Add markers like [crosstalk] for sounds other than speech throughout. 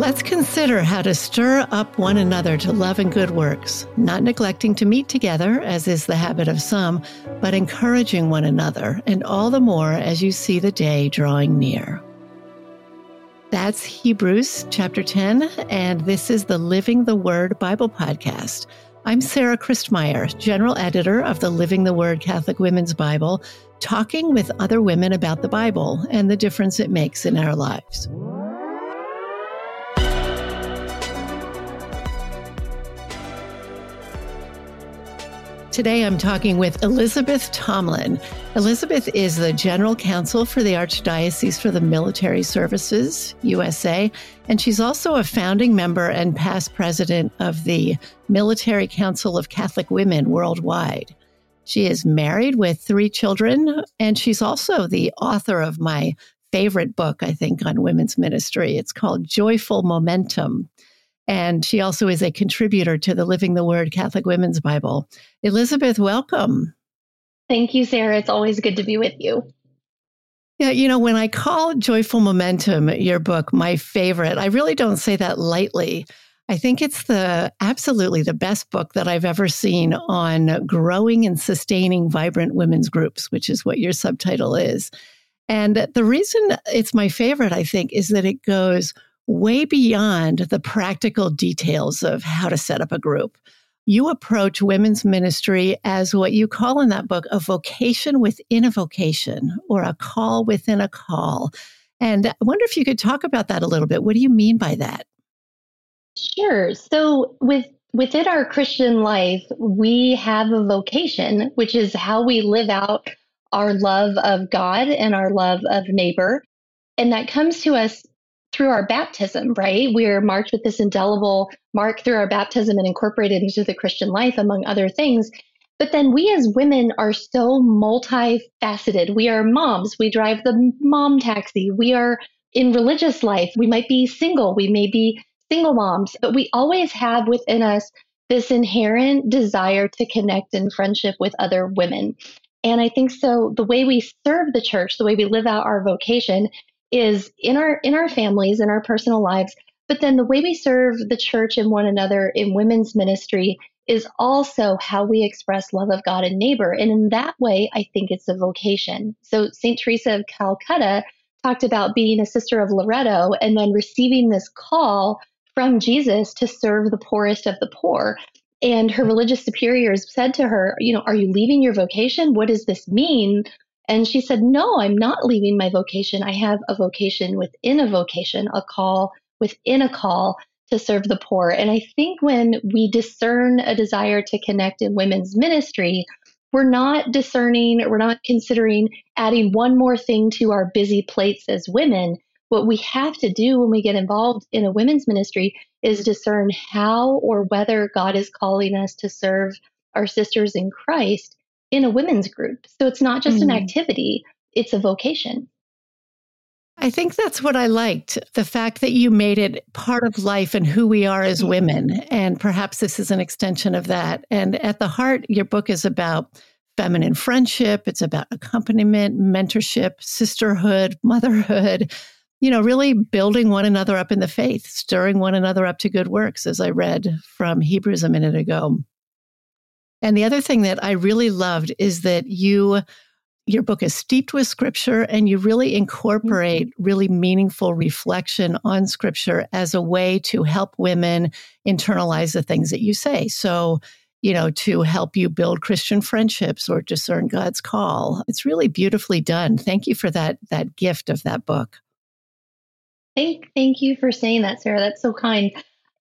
Let's consider how to stir up one another to love and good works, not neglecting to meet together, as is the habit of some, but encouraging one another, and all the more as you see the day drawing near. That's Hebrews chapter 10, and this is the Living the Word Bible podcast. I'm Sarah Christmyer, general editor of the Living the Word Catholic Women's Bible, talking with other women about the Bible and the difference it makes in our lives. Today I'm talking with Elizabeth Tomlin. Elizabeth is the General Counsel for the Archdiocese for the Military Services, USA, and she's also a founding member and past president of the Military Council of Catholic Women Worldwide. She is married with three children, and she's also the author of my favorite book, I think, on women's ministry. It's called Joyful Momentum. And she also is a contributor to the Living the Word Catholic Women's Bible. Elizabeth, welcome. Thank you, Sarah. It's always good to be with you. Yeah, you know, when I call Joyful Momentum your book my favorite, I really don't say that lightly. I think it's the absolutely the best book that I've ever seen on growing and sustaining vibrant women's groups, which is what your subtitle is. And the reason it's my favorite, I think, is that it goes way beyond the practical details of how to set up a group. You approach women's ministry as what you call in that book a vocation within a vocation or a call within a call. And I wonder if you could talk about that a little bit. What do you mean by that? Sure. So, with within our Christian life, we have a vocation, which is how we live out our love of God and our love of neighbor. And that comes to us through our baptism, right? We're marked with this indelible mark through our baptism and incorporated into the Christian life, among other things. But then we as women are so multifaceted. We are moms. We drive the mom taxi. We are in religious life. We might be single. We may be single moms, but we always have within us this inherent desire to connect in friendship with other women. And I think so the way we serve the church, the way we live out our vocation is in our in our families in our personal lives but then the way we serve the church and one another in women's ministry is also how we express love of God and neighbor and in that way I think it's a vocation so St Teresa of Calcutta talked about being a sister of Loreto and then receiving this call from Jesus to serve the poorest of the poor and her religious superiors said to her, you know, are you leaving your vocation? What does this mean? And she said, No, I'm not leaving my vocation. I have a vocation within a vocation, a call within a call to serve the poor. And I think when we discern a desire to connect in women's ministry, we're not discerning, we're not considering adding one more thing to our busy plates as women. What we have to do when we get involved in a women's ministry is discern how or whether God is calling us to serve our sisters in Christ in a women's group. So it's not just mm-hmm. an activity, it's a vocation. I think that's what I liked the fact that you made it part of life and who we are as women. And perhaps this is an extension of that. And at the heart, your book is about feminine friendship, it's about accompaniment, mentorship, sisterhood, motherhood, you know, really building one another up in the faith, stirring one another up to good works, as I read from Hebrews a minute ago. And the other thing that I really loved is that you your book is steeped with scripture and you really incorporate mm-hmm. really meaningful reflection on scripture as a way to help women internalize the things that you say. So, you know, to help you build Christian friendships or discern God's call. It's really beautifully done. Thank you for that that gift of that book. Thank thank you for saying that, Sarah. That's so kind.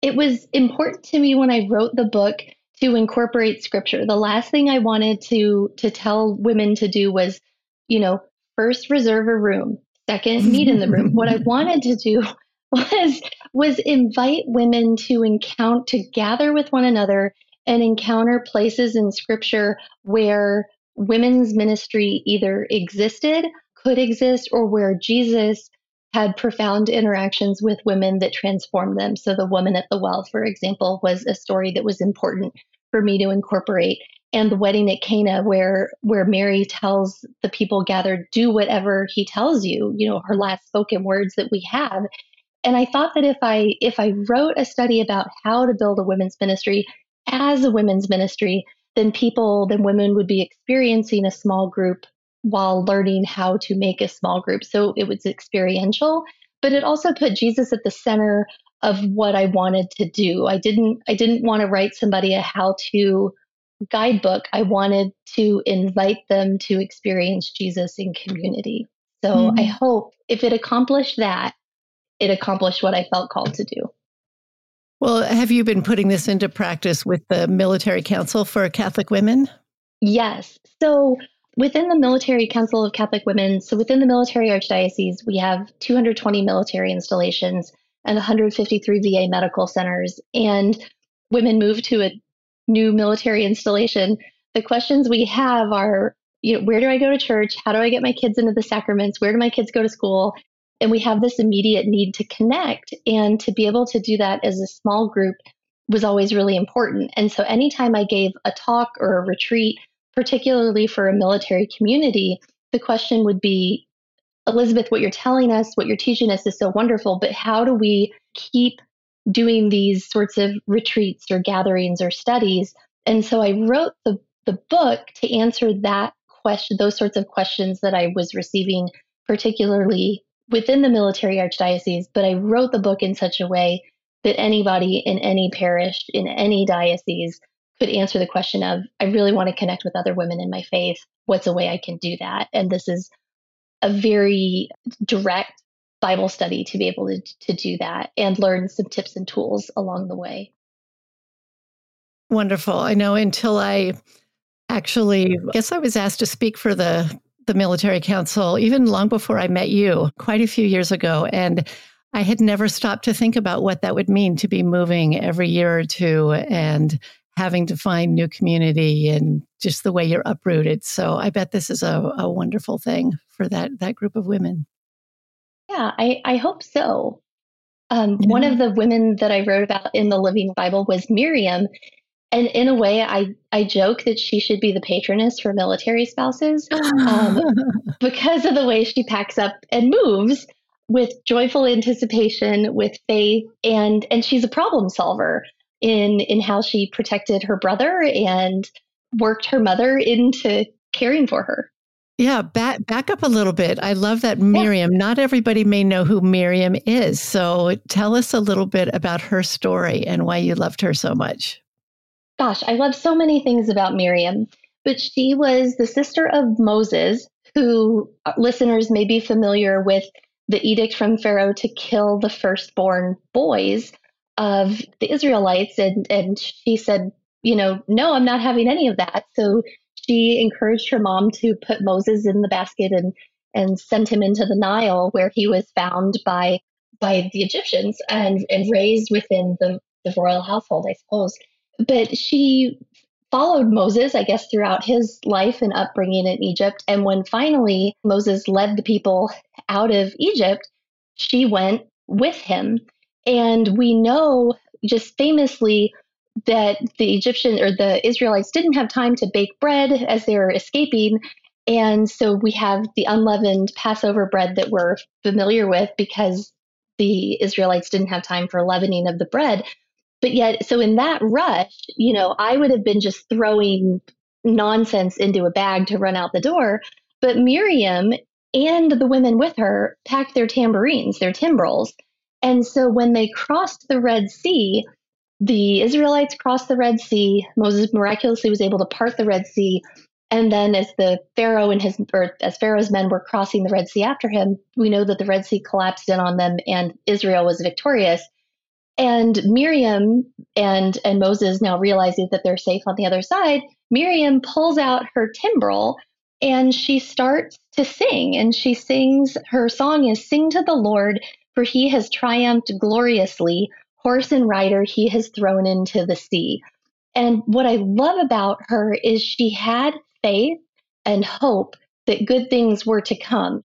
It was important to me when I wrote the book to incorporate scripture. The last thing I wanted to to tell women to do was, you know, first reserve a room, second meet in the room. [laughs] what I wanted to do [laughs] was was invite women to encounter to gather with one another and encounter places in scripture where women's ministry either existed, could exist, or where Jesus had profound interactions with women that transformed them. So, the woman at the well, for example, was a story that was important for me to incorporate. And the wedding at Cana, where where Mary tells the people gathered, "Do whatever he tells you." You know, her last spoken words that we have. And I thought that if I if I wrote a study about how to build a women's ministry as a women's ministry, then people, then women would be experiencing a small group while learning how to make a small group. So it was experiential, but it also put Jesus at the center of what I wanted to do. I didn't I didn't want to write somebody a how to guidebook. I wanted to invite them to experience Jesus in community. So mm-hmm. I hope if it accomplished that, it accomplished what I felt called to do. Well, have you been putting this into practice with the Military Council for Catholic Women? Yes. So within the Military Council of Catholic Women, so within the military archdiocese, we have 220 military installations and 153 VA medical centers. And women move to a new military installation. The questions we have are you know, where do I go to church? How do I get my kids into the sacraments? Where do my kids go to school? And we have this immediate need to connect. And to be able to do that as a small group was always really important. And so anytime I gave a talk or a retreat, particularly for a military community, the question would be Elizabeth, what you're telling us, what you're teaching us is so wonderful, but how do we keep doing these sorts of retreats or gatherings or studies? And so I wrote the, the book to answer that question, those sorts of questions that I was receiving, particularly within the military archdiocese, but I wrote the book in such a way that anybody in any parish, in any diocese, could answer the question of, I really want to connect with other women in my faith. What's a way I can do that? And this is a very direct Bible study to be able to, to do that and learn some tips and tools along the way. Wonderful. I know until I actually, I guess I was asked to speak for the the military council even long before I met you, quite a few years ago. And I had never stopped to think about what that would mean to be moving every year or two and having to find new community and just the way you're uprooted. So I bet this is a, a wonderful thing for that that group of women. Yeah, I, I hope so. Um, One of the women that I wrote about in the Living Bible was Miriam, and in a way, I I joke that she should be the patroness for military spouses um, [laughs] because of the way she packs up and moves with joyful anticipation, with faith, and and she's a problem solver in in how she protected her brother and worked her mother into caring for her. Yeah, back back up a little bit. I love that Miriam. Yeah. Not everybody may know who Miriam is. So tell us a little bit about her story and why you loved her so much. Gosh, I love so many things about Miriam, but she was the sister of Moses, who uh, listeners may be familiar with the edict from Pharaoh to kill the firstborn boys of the Israelites. And, and she said, you know, no, I'm not having any of that. So she encouraged her mom to put Moses in the basket and, and send him into the Nile where he was found by by the Egyptians and, and raised within the, the royal household, I suppose but she followed Moses, I guess, throughout his life and upbringing in Egypt. And when finally Moses led the people out of Egypt, she went with him. And we know just famously that the Egyptian or the Israelites didn't have time to bake bread as they were escaping. And so we have the unleavened Passover bread that we're familiar with because the Israelites didn't have time for leavening of the bread. But yet, so in that rush, you know, I would have been just throwing nonsense into a bag to run out the door. But Miriam and the women with her packed their tambourines, their timbrels. And so when they crossed the Red Sea, the Israelites crossed the Red Sea. Moses miraculously was able to part the Red Sea. And then as the Pharaoh and his or as Pharaoh's men were crossing the Red Sea after him, we know that the Red Sea collapsed in on them and Israel was victorious. And Miriam and and Moses now realizing that they're safe on the other side, Miriam pulls out her timbrel and she starts to sing and she sings her song is sing to the Lord for he has triumphed gloriously horse and rider he has thrown into the sea. And what I love about her is she had faith and hope that good things were to come.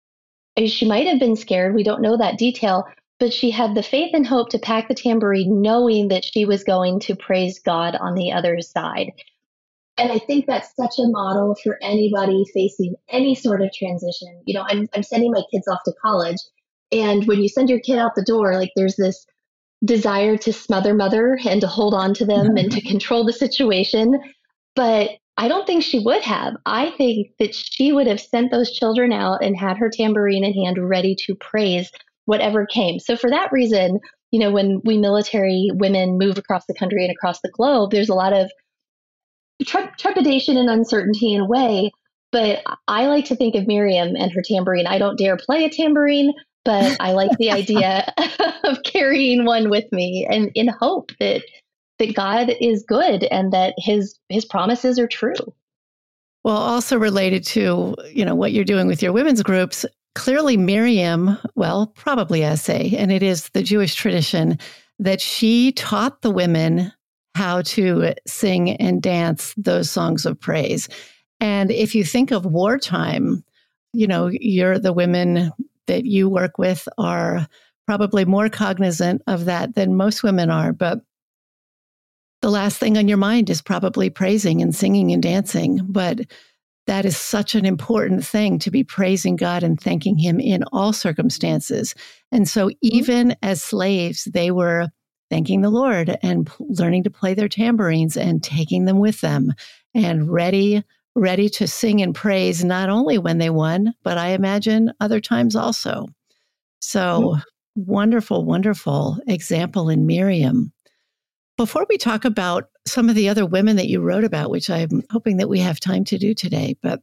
Eh, she might have been scared, we don't know that detail, but she had the faith and hope to pack the tambourine knowing that she was going to praise God on the other side. And I think that's such a model for anybody facing any sort of transition. You know, I'm, I'm sending my kids off to college, And when you send your kid out the door, like there's this desire to smother mother and to hold on to them and to mm-hmm. control the situation. But I don't think she would have. I think that she would have sent those children out and had her tambourine in hand ready to praise whatever came. So, for that reason, you know, when we military women move across the country and across the globe, there's a lot of tre- trepidation and uncertainty in a way. But I like to think of Miriam and her tambourine. I don't dare play a tambourine, but I like the [laughs] idea [laughs] of carrying one with me and in hope that that God is good and that his his promises are true. Well, also related to, you know, what you're doing with your women's groups, clearly Miriam, well, probably essay, and it is the Jewish tradition that she taught the women how to sing and dance those songs of praise. And if you think of wartime, you know, you're the women that you work with are probably more cognizant of that than most women are. But the last thing on your mind is probably praising and singing and dancing. But that is such an important thing to be praising God and thanking Him in all circumstances. And so, mm-hmm. even as slaves, they were thanking the Lord and p- learning to play their tambourines and taking them with them and ready ready to sing and praise not only when they won, but I imagine other times also. So mm-hmm. wonderful, wonderful example in Miriam. Before we talk about some of the other women that you wrote about, which I'm hoping that we have time to do today, but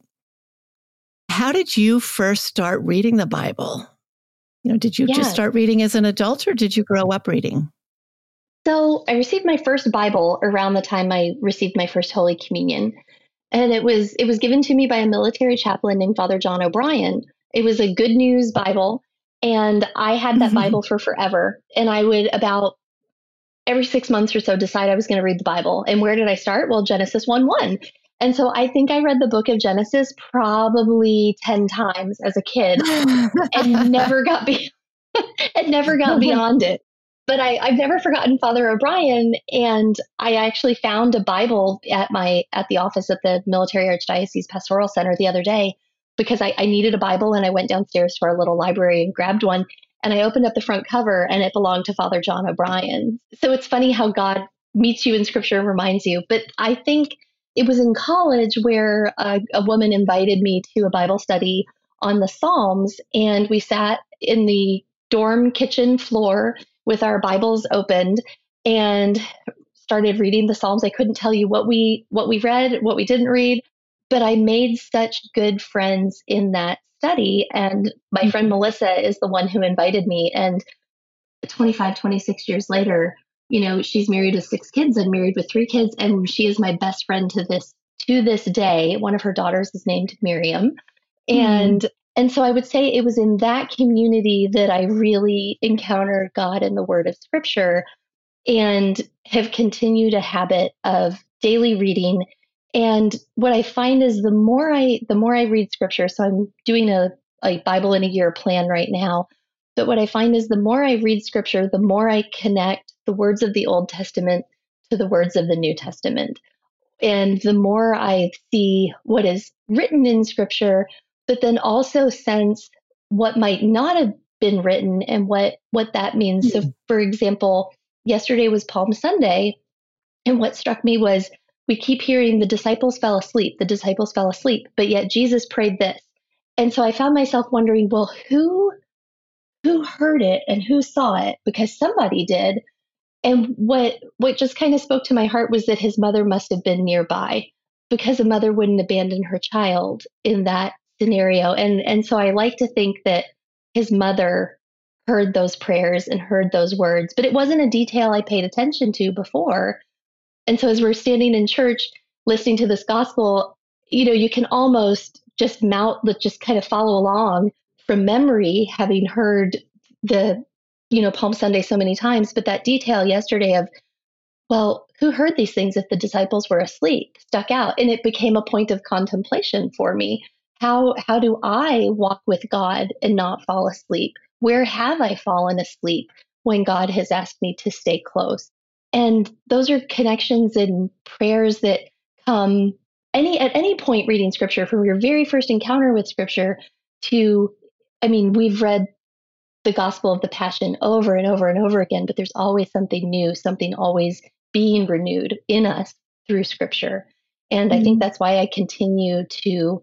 how did you first start reading the Bible? You know, did you just start reading as an adult or did you grow up reading? So I received my first Bible around the time I received my first Holy Communion and it was it was given to me by a military chaplain named Father John O'Brien. It was a Good News Bible, and I had that mm-hmm. Bible for forever. And I would about every six months or so decide I was going to read the Bible. And where did I start? Well, Genesis one one. And so I think I read the book of Genesis probably ten times as a kid, and [laughs] never got be- [laughs] and never got [laughs] beyond it but I, have never forgotten Father O'Brien, and I actually found a Bible at my at the office at the Military Archdiocese Pastoral Center the other day because I, I needed a Bible, and I went downstairs to our little library and grabbed one, and I opened up the front cover, and it belonged to Father John O'Brien. So it's funny how God meets you in Scripture and reminds you. But I think it was in college where a, a woman invited me to a Bible study on the Psalms, and we sat in the dorm kitchen floor with our Bibles opened and started reading the Psalms. I couldn't tell you what we what we read, what we didn't read, but I made such good friends in that study and my mm-hmm. friend Melissa is the one who invited me and 25 26 years later, you know, she's married with six kids and married with three kids and she is my best friend to this to this day. One of her daughters is named Miriam. Mm-hmm. And and so I would say it was in that community that I really encountered God and the word of scripture and have continued a habit of daily reading. And what I find is the more I the more I read scripture, so I'm doing a, a Bible in a year plan right now. But what I find is the more I read scripture, the more I connect the words of the Old Testament to the words of the New Testament. And the more I see what is written in scripture, but then also sense what might not have been written and what what that means. Mm-hmm. So for example, yesterday was Palm Sunday and what struck me was we keep hearing the disciples fell asleep, the disciples fell asleep, but yet Jesus prayed this. And so I found myself wondering, well, who who heard it and who saw it because somebody did. And what what just kind of spoke to my heart was that his mother must have been nearby because a mother wouldn't abandon her child in that scenario. And and so I like to think that his mother heard those prayers and heard those words, but it wasn't a detail I paid attention to before. And so as we're standing in church listening to this gospel, you know, you can almost just mount, just kind of follow along from memory, having heard the, you know, Palm Sunday so many times. But that detail yesterday of, well, who heard these things if the disciples were asleep stuck out? And it became a point of contemplation for me how how do I walk with God and not fall asleep? Where have I fallen asleep when God has asked me to stay close? And those are connections and prayers that come any at any point reading scripture from your very first encounter with scripture to I mean, we've read the gospel of the passion over and over and over again, but there's always something new, something always being renewed in us through scripture. And mm-hmm. I think mm-hmm. that's why I continue to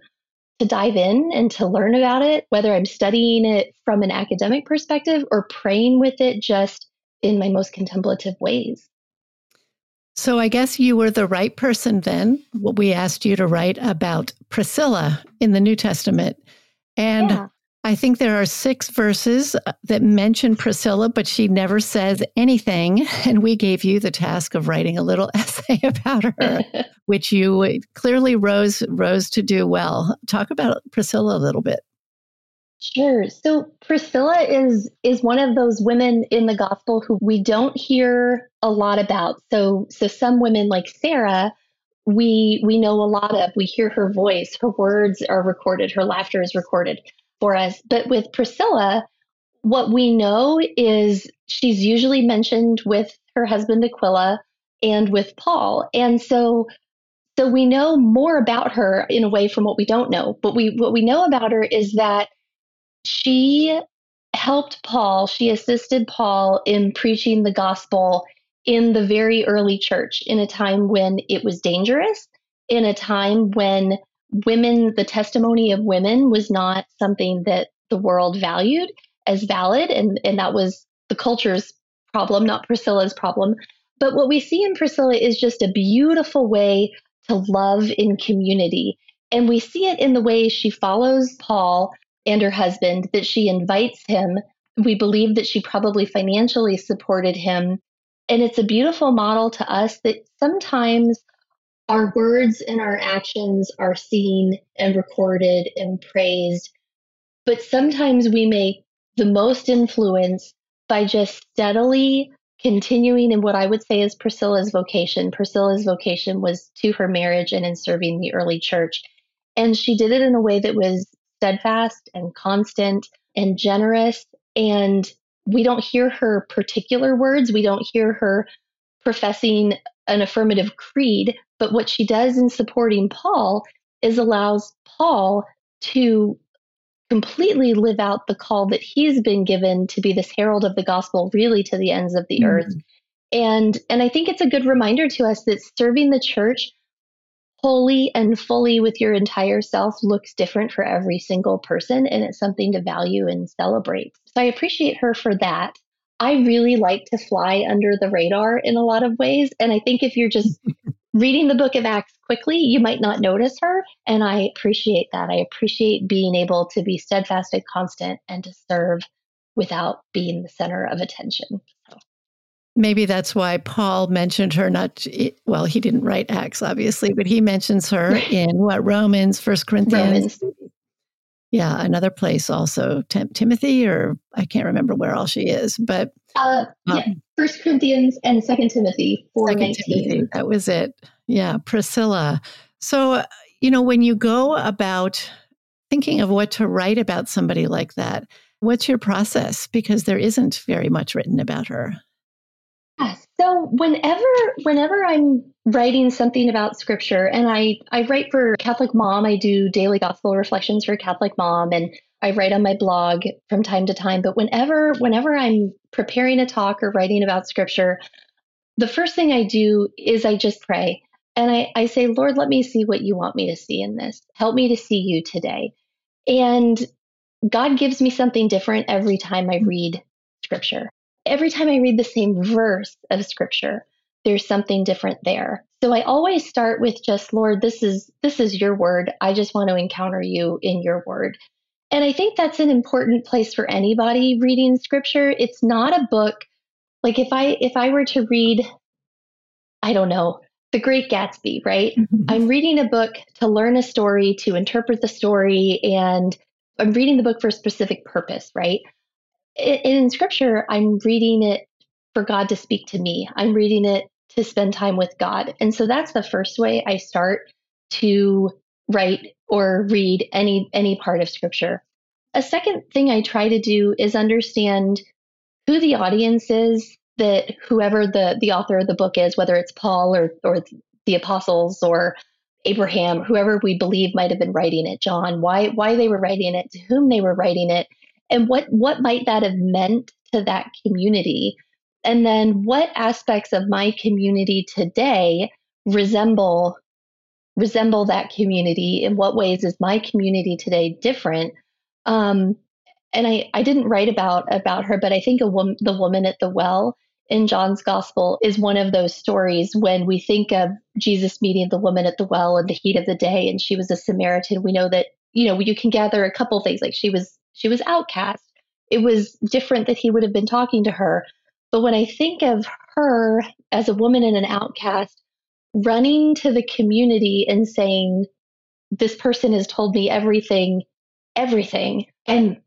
to dive in and to learn about it, whether I'm studying it from an academic perspective or praying with it just in my most contemplative ways. So I guess you were the right person then. We asked you to write about Priscilla in the New Testament. And yeah. I think there are six verses uh, that mention Priscilla, but she never says anything. [laughs] And we gave you the task of writing a little [laughs] essay about her, [laughs] which you clearly rose rose to do well. Talk about Priscilla a little bit. Sure. So Priscilla is is one of those women in the gospel who we don't hear a lot about. So so some women like Sarah we we know a lot of. We hear her voice, her words are recorded, her laughter is recorded for us. But with Priscilla, what we know is she's usually mentioned with her husband Aquila and with Paul. And so so we know more about her in a way from what we don't know. But we what we know about her is that she helped Paul, she assisted Paul in preaching the gospel in the very early church in a time when it was dangerous, in a time when women, the testimony of women was not something that the world valued as valid. And, and that was the culture's problem, not Priscilla's problem. But what we see in Priscilla is just a beautiful way to love in community. And we see it in the way she follows Paul and her husband, that she invites him. We believe that she probably financially supported him. And it's a beautiful model to us that sometimes our words and our actions are seen and recorded and praised, but sometimes we make the most influence by just steadily continuing in what I would say is Priscilla's vocation. Priscilla's vocation was to her marriage and in serving the early church. And she did it in a way that was steadfast and constant and generous. And we don't hear her particular words, we don't hear her professing an affirmative creed, but what she does in supporting Paul is allows Paul to completely live out the call that he's been given to be this herald of the gospel really to the ends of the mm-hmm. earth. And and I think it's a good reminder to us that serving the church wholly and fully with your entire self looks different for every single person and it's something to value and celebrate. So I appreciate her for that. I really like to fly under the radar in a lot of ways. And I think if you're just [laughs] reading the book of Acts quickly, you might not notice her. And I appreciate that. I appreciate being able to be steadfast and constant and to serve without being the center of attention. So. Maybe that's why Paul mentioned her. Not well, he didn't write Acts, obviously, but he mentions her [laughs] in what Romans, First Corinthians, Romans yeah, another place also, Tim- Timothy, or I can't remember where all she is, but uh, um, yeah, First Corinthians and Second Timothy. Second Timothy, that was it. Yeah, Priscilla. So you know, when you go about thinking of what to write about somebody like that, what's your process? Because there isn't very much written about her. So whenever whenever I'm writing something about scripture and I I write for Catholic Mom, I do daily gospel reflections for Catholic Mom and I write on my blog from time to time, but whenever whenever I'm preparing a talk or writing about scripture, the first thing I do is I just pray. And I, I say, Lord, let me see what you want me to see in this. Help me to see you today. And God gives me something different every time I read scripture every time I read the same verse of scripture, there's something different there. So I always start with just Lord, this is this is your word. I just want to encounter you in your word. And I think that's an important place for anybody reading scripture. It's not a book like if I if I were to read I don't know, The Great Gatsby, right? Mm-hmm. I'm reading a book to learn a story, to interpret the story and I'm reading the book for a specific purpose, right? In scripture, I'm reading it for God to speak to me. I'm reading it to spend time with God. And so that's the first way I start to write or read any any part of scripture. A second thing I try to do is understand who the audience is that whoever the the author of the book is, whether it's Paul or or the apostles or Abraham, whoever we believe might have been writing it, John, why why they were writing it, to whom they were writing it, and what what might that have meant to that community? And then what aspects of my community today resemble resemble that community? In what ways is my community today different? Um, and I, I didn't write about about her but i think a the woman at the well in john's gospel is one of those stories when we think of jesus meeting the woman at the well in the heat of the day and she was a samaritan. We know that you know you can gather a couple things like she was she was outcast it was different that he would have been talking to her but when i think of her as a woman and an outcast running to the community and saying, This person has told me everything, everything. And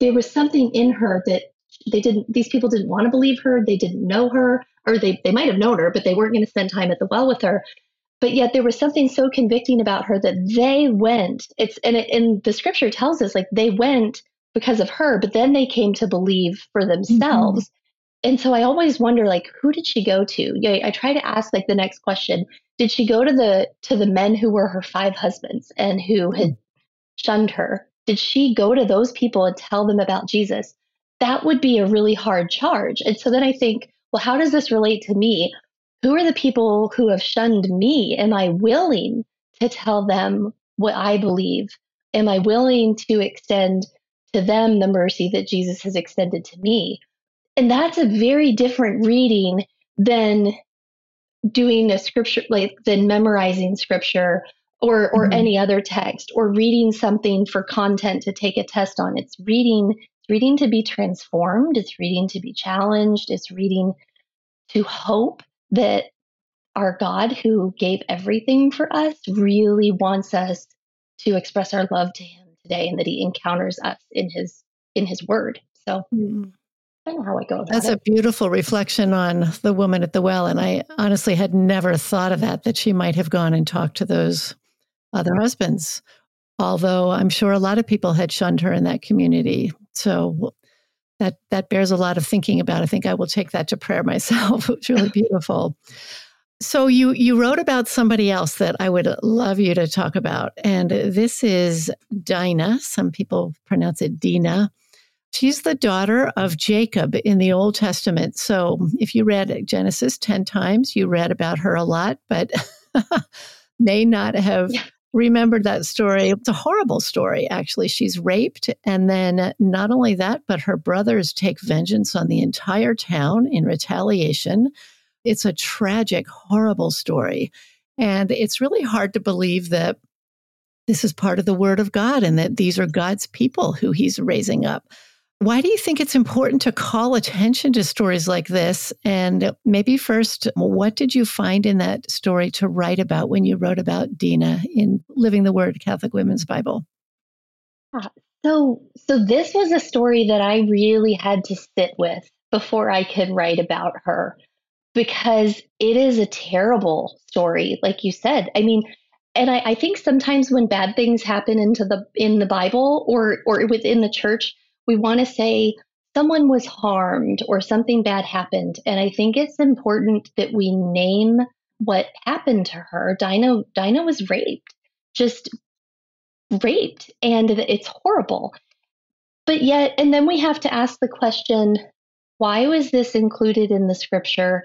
there was something in her that they didn't, these people didn't want to believe her. They didn't know her, or they, they might have known her, but they weren't going to spend time at the well with her. But yet there was something so convicting about her that they went. It's, and, it, and the scripture tells us like they went because of her, but then they came to believe for themselves. Mm-hmm and so I always wonder like who did she go to? Yeah, I try to ask like the next question. Did she go to the to the men who were her five husbands and who had mm. shunned her? Did she go to those people and tell them about Jesus? That would be a really hard charge. And so then I think, well, how does this relate to me? Who are the people who have shunned me? Am I willing to tell them what I believe? Am I willing to extend to them the mercy that Jesus has extended to me? And that's a very different reading than doing a scripture, like than memorizing scripture or, or mm-hmm. any other text or reading something for content to take a test on. It's reading, it's reading to be transformed. It's reading to be challenged. It's reading to hope that our God who gave everything for us really wants us to express our love to him today and that he encounters us in his in his word. So mm-hmm how I go That's it. a beautiful reflection on the woman at the well. And I honestly had never thought of that, that she might have gone and talked to those other husbands. Although I'm sure a lot of people had shunned her in that community. So that that bears a lot of thinking about. I think I will take that to prayer myself. [laughs] it's really beautiful. So you you wrote about somebody else that I would love you to talk about, and this is Dinah. Some people pronounce it Dina. She's the daughter of Jacob in the Old Testament. So if you read Genesis 10 times, you read about her a lot, but [laughs] may not have yeah. Remembered that story. It's a horrible story, actually. She's raped. And then not only that, but her brothers take vengeance on the entire town in retaliation. It's a tragic, horrible story. And it's really hard to believe that this is part of the word of God and that these are God's people who he's raising up. Why do you think it's important to call attention to stories like this? And maybe first, what did you find in that story to write about when you wrote about Dina in Living the Word Catholic Women's Bible? Ah, so, so this was a story that I really had to sit with before I could write about her because it is a terrible story, like you said. I mean, and I, I think sometimes when bad things happen into the in the Bible or or within the church, we want to say someone was harmed or something bad happened. And I think it's important that we name what happened to her. Dinah, Dinah was raped, just raped, and it's horrible. But yet, and then we have to ask the question why was this included in the scripture?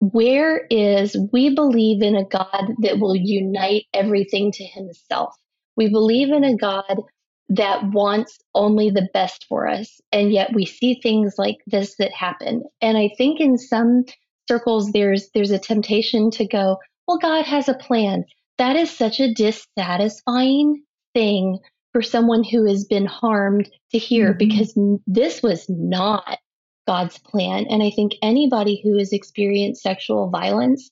Where is we believe in a God that will unite everything to himself? We believe in a God that wants only the best for us. And yet we see things like this that happen. And I think in some circles there's there's a temptation to go, well, God has a plan. That is such a dissatisfying thing for someone who has been harmed to hear mm-hmm. because this was not God's plan. And I think anybody who has experienced sexual violence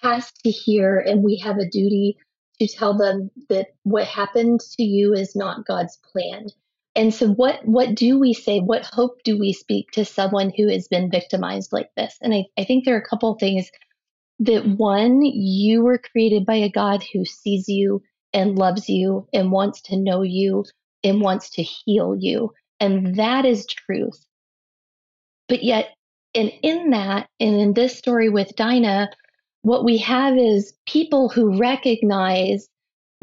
has to hear, and we have a duty to tell them that what happened to you is not God's plan. And so what what do we say? What hope do we speak to someone who has been victimized like this? And I, I think there are a couple of things that one, you were created by a God who sees you and loves you and wants to know you and wants to heal you. And that is truth. But yet, and in that, and in this story with Dinah, what we have is people who recognize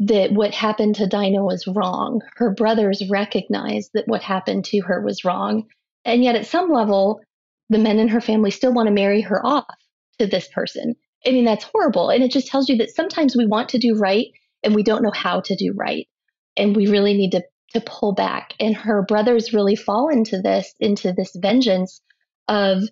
that what happened to Dinah was wrong. Her brothers recognize that what happened to her was wrong. And yet, at some level, the men in her family still want to marry her off to this person. I mean, that's horrible. And it just tells you that sometimes we want to do right and we don't know how to do right. And we really need to, to pull back. And her brothers really fall into this, into this vengeance of,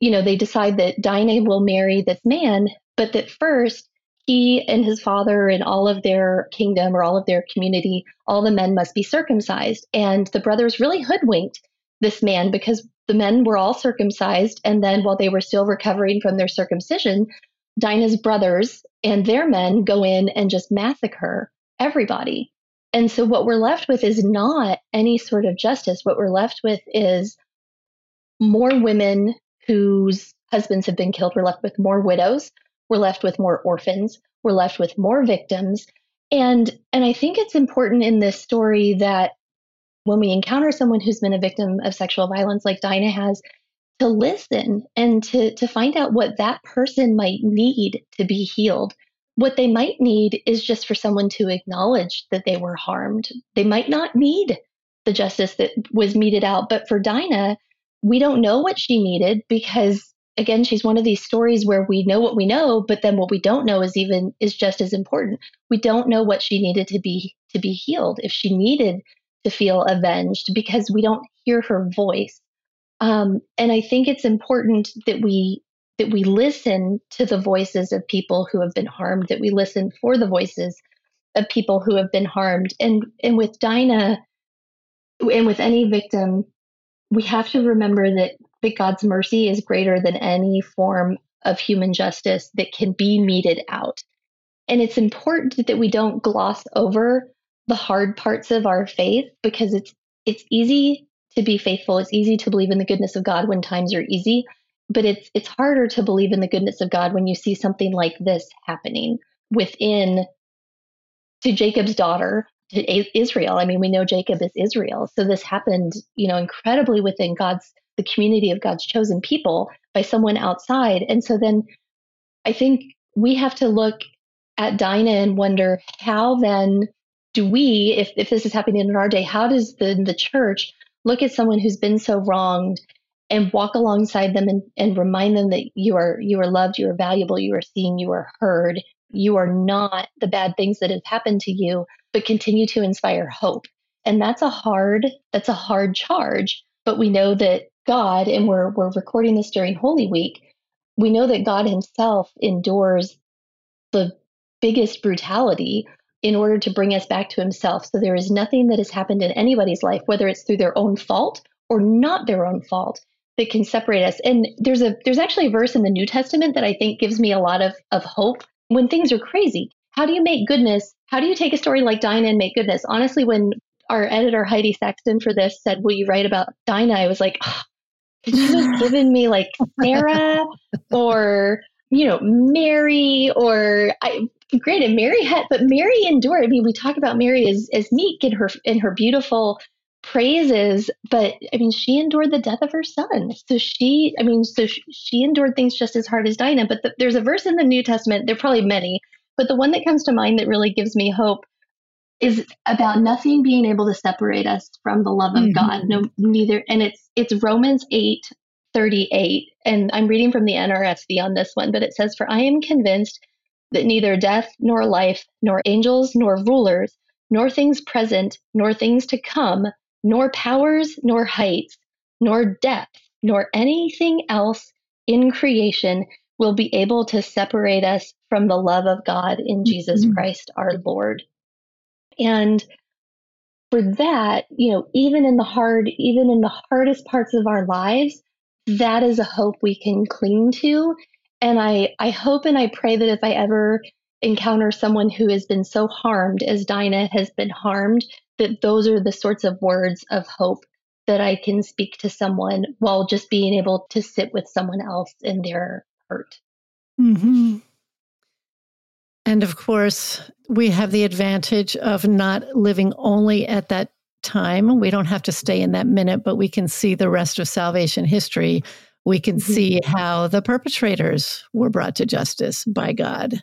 you know, they decide that Dinah will marry this man, but that first he and his father and all of their kingdom or all of their community, all the men must be circumcised. And the brothers really hoodwinked this man because the men were all circumcised. And then while they were still recovering from their circumcision, Dinah's brothers and their men go in and just massacre everybody. And so what we're left with is not any sort of justice. What we're left with is more women whose husbands have been killed. We're left with more widows. We're left with more orphans. We're left with more victims. And and I think it's important in this story that when we encounter someone who's been a victim of sexual violence like Dinah has, to listen and to, to find out what that person might need to be healed. What they might need is just for someone to acknowledge that they were harmed. They might not need the justice that was meted out, but for Dinah, we don't know what she needed because again she's one of these stories where we know what we know but then what we don't know is even is just as important we don't know what she needed to be to be healed if she needed to feel avenged because we don't hear her voice. Um, and I think it's important that we that we listen to the voices of people who have been harmed, that we listen for the voices of people who have been harmed. And and with Dinah and with any victim, we have to remember that, that God's mercy is greater than any form of human justice that can be meted out. And it's important that we don't gloss over the hard parts of our faith because it's it's easy to be faithful. It's easy to believe in the goodness of God when times are easy, but it's it's harder to believe in the goodness of God when you see something like this happening within to Jacob's daughter Israel. I mean, we know Jacob is Israel. So this happened, you know, incredibly within God's the community of God's chosen people by someone outside. And so then I think we have to look at Dinah and wonder how then do we, if, if this is happening in our day, how does the, the church look at someone who's been so wronged and walk alongside them and, and remind them that you are you are loved, you are valuable, you are seen, you are heard, you are not the bad things that have happened to you, but continue to inspire hope. And that's a hard, that's a hard charge. But we know that God, and we're we're recording this during Holy Week, we know that God Himself endures the biggest brutality in order to bring us back to himself. So there is nothing that has happened in anybody's life, whether it's through their own fault or not their own fault, that can separate us. And there's a there's actually a verse in the New Testament that I think gives me a lot of, of hope when things are crazy. How do you make goodness? How do you take a story like Dinah and make goodness? Honestly, when our editor Heidi Saxton for this said, Will you write about Dinah? I was like, oh, could you have given me like Sarah or you know, Mary or I, granted Mary had, but Mary endured. I mean, we talk about Mary as, as meek in her, in her beautiful praises, but I mean, she endured the death of her son. So she, I mean, so she, she endured things just as hard as Dinah. But the, there's a verse in the New Testament, there are probably many, but the one that comes to mind that really gives me hope is about nothing being able to separate us from the love of mm-hmm. God. No, neither, and it's it's Romans eight 38, and I'm reading from the NRSV on this one, but it says, For I am convinced that neither death nor life, nor angels nor rulers, nor things present, nor things to come, nor powers, nor heights, nor depth, nor anything else in creation will be able to separate us from the love of God in Jesus mm-hmm. Christ our Lord. And for that, you know, even in the hard, even in the hardest parts of our lives, that is a hope we can cling to. And I, I hope and I pray that if I ever encounter someone who has been so harmed as Dinah has been harmed, that those are the sorts of words of hope that I can speak to someone while just being able to sit with someone else in their hurt. Mm-hmm. And of course, we have the advantage of not living only at that time. We don't have to stay in that minute, but we can see the rest of salvation history. We can mm-hmm. see how the perpetrators were brought to justice by God.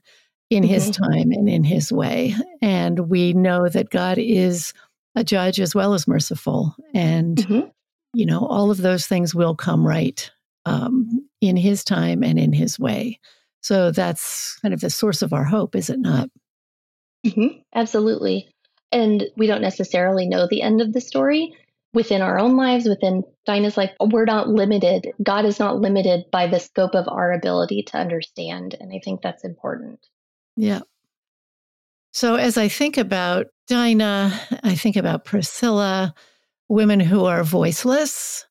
in mm-hmm. his time and in his way. And we know that God is a judge as well as merciful. And, mm-hmm. you know, all of those things will come right um, in his time and in his way. So that's kind of the source of our hope, is it not? Mm-hmm. Absolutely. And we don't necessarily know the end of the story within our own lives, within Dinah's life. We're not limited. God is not limited by the scope of our ability to understand. And I think that's important. Yeah. So as I think about Dinah, I think about Priscilla, women who are voiceless,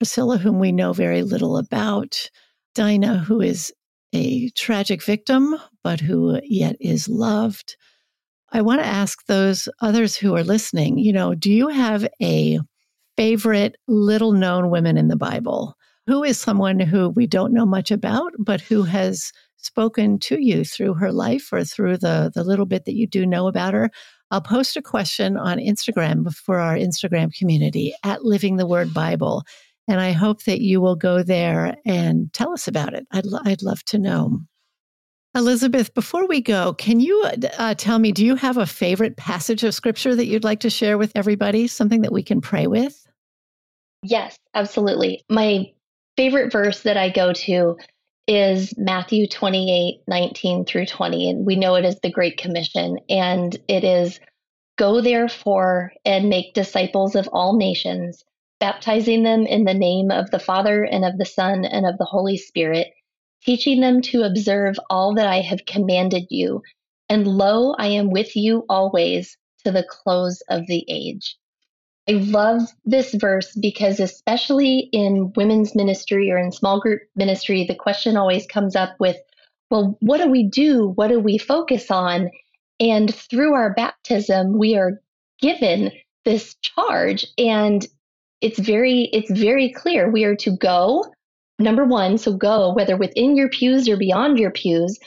Priscilla, whom we know very little about, Dinah, who is a tragic victim, but who yet is loved. I want to ask those others who are listening, you know, do you have a favorite little known women in the Bible? Who is someone who we don't know much about, but who has spoken to you through her life or through the, the little bit that you do know about her? I'll post a question on Instagram for our Instagram community at Living the Word Bible. And I hope that you will go there and tell us about it. I'd, I'd love to know. Elizabeth, before we go, can you uh, tell me, do you have a favorite passage of scripture that you'd like to share with everybody? Something that we can pray with? Yes, absolutely. My favorite verse that I go to is Matthew 28 19 through 20. And we know it is the Great Commission. And it is go therefore and make disciples of all nations, baptizing them in the name of the Father and of the Son and of the Holy Spirit teaching them to observe all that I have commanded you. And lo, I am with you always to the close of the age. I love this verse because, especially in women's ministry or in small group ministry, the question always comes up with, well, what do we do? What do we focus on? And through our baptism, we are given this charge. And it's very, it's very clear. We are to go Number one, so go, whether within your pews or beyond your pews,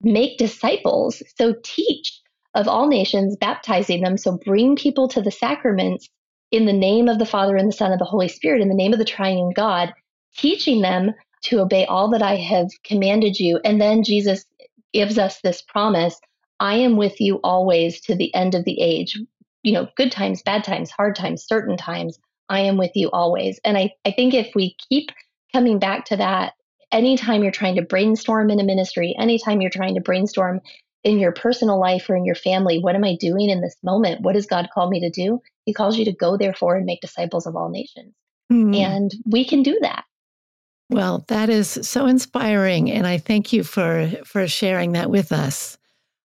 make disciples. So teach of all nations, baptizing them. So bring people to the sacraments in the name of the Father and the Son and the Holy Spirit, in the name of the triune God, teaching them to obey all that I have commanded you. And then Jesus gives us this promise I am with you always to the end of the age. You know, good times, bad times, hard times, certain times. I am with you always. And I, I think if we keep coming back to that, anytime you're trying to brainstorm in a ministry, anytime you're trying to brainstorm in your personal life or in your family, what am I doing in this moment? What does God call me to do? He calls you to go, therefore, and make disciples of all nations. Mm-hmm. And we can do that. Well, that is so inspiring. And I thank you for, for sharing that with us.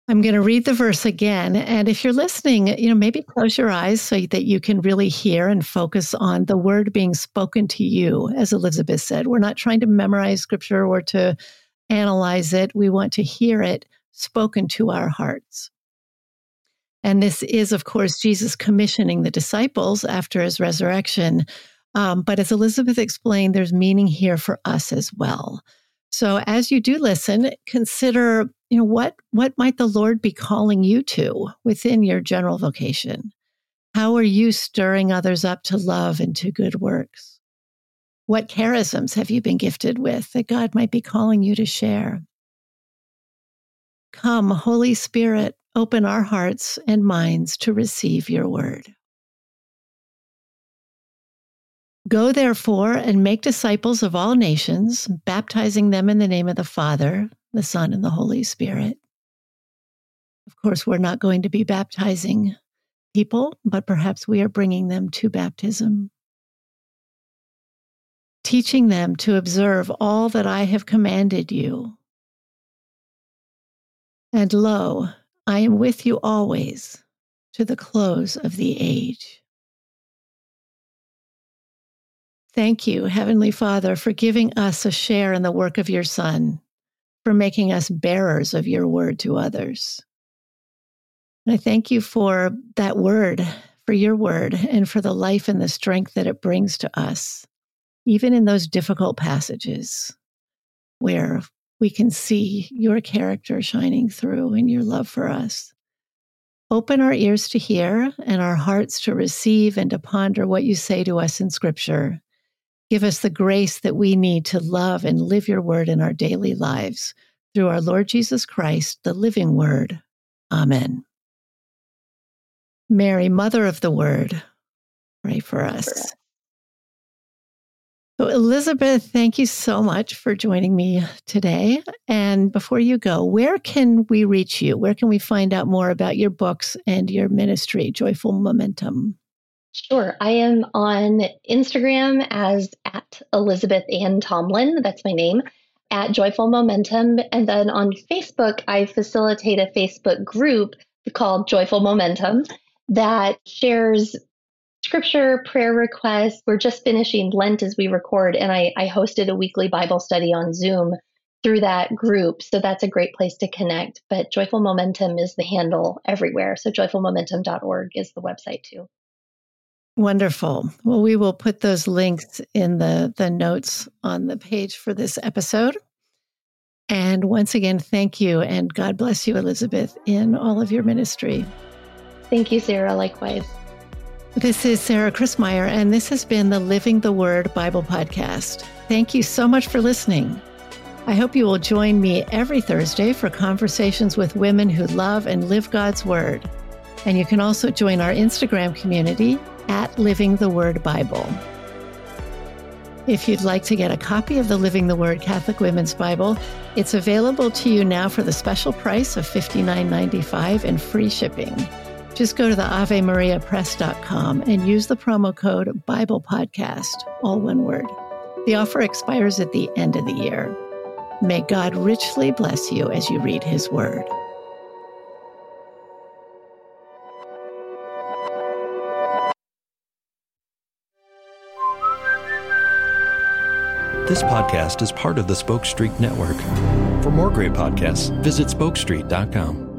I'm going to read the verse again. And if you're listening, you know, maybe close your eyes so that you can really hear and focus on the word being spoken to you. As Elizabeth said, we're not trying to memorize scripture or to analyze it. We want to hear it spoken to our hearts. And this is, of course, Jesus commissioning the disciples after his resurrection. Um, but as Elizabeth explained, there's meaning here for us as well. So as you do listen, consider, you know, what what might the Lord be calling you to within your general vocation? How are you stirring others up to love and to good works? What charisms have you been gifted with that God might be calling you to share? Come, Holy Spirit, open our hearts and minds to receive your word. Go therefore and make disciples of all nations, baptizing them in the name of the Father, the Son, and the Holy Spirit. Of course, we're not going to be baptizing people, but perhaps we are bringing them to baptism. Teaching them to observe all that I have commanded you. And lo, I am with you always to the close of the age. Thank you, Heavenly Father, for giving us a share in the work of your Son, for making us bearers of your word to others. And I thank you for that word, for your word, and for the life and the strength that it brings to us, even in those difficult passages where we can see your character shining through and your love for us. Open our ears to hear and our hearts to receive and to ponder what you say to us in Scripture Give us the grace that we need to love and live your word in our daily lives through our Lord Jesus Christ, the living word. Amen. Mary, Mother of the Word, pray for us. Elizabeth, thank you so much for joining me today. And before you go, where can we reach you? Where can we find out more about your books and your ministry, Joyful Momentum? Sure. I am on Instagram as at Elizabeth Ann Tomlin. That's my name at Joyful Momentum. And then on Facebook, I facilitate a Facebook group called Joyful Momentum that shares scripture, prayer requests. We're just finishing Lent as we record, and I, I hosted a weekly Bible study on Zoom through that group. So that's a great place to connect. But Joyful Momentum is the handle everywhere. So joyfulmomentum.org is the website too. Wonderful. Well, we will put those links in the, the notes on the page for this episode. And once again, thank you and God bless you, Elizabeth, in all of your ministry. Thank you, Sarah. Likewise. This is Sarah Christmyer, and this has been the Living the Word Bible Podcast. Thank you so much for listening. I hope you will join me every Thursday for conversations with women who love and live God's Word. And you can also join our Instagram community at Living the Word Bible. If you'd like to get a copy of the Living the Word Catholic Women's Bible, it's available to you now for the special price of $59.95 and free shipping. Just go to the AveMariaPress.com and use the promo code Bible Podcast, all one word. The offer expires at the end of the year. May God richly bless you as you read His Word. This podcast is part of the Spoke Street Network. For more great podcasts, visit spokestreet.com.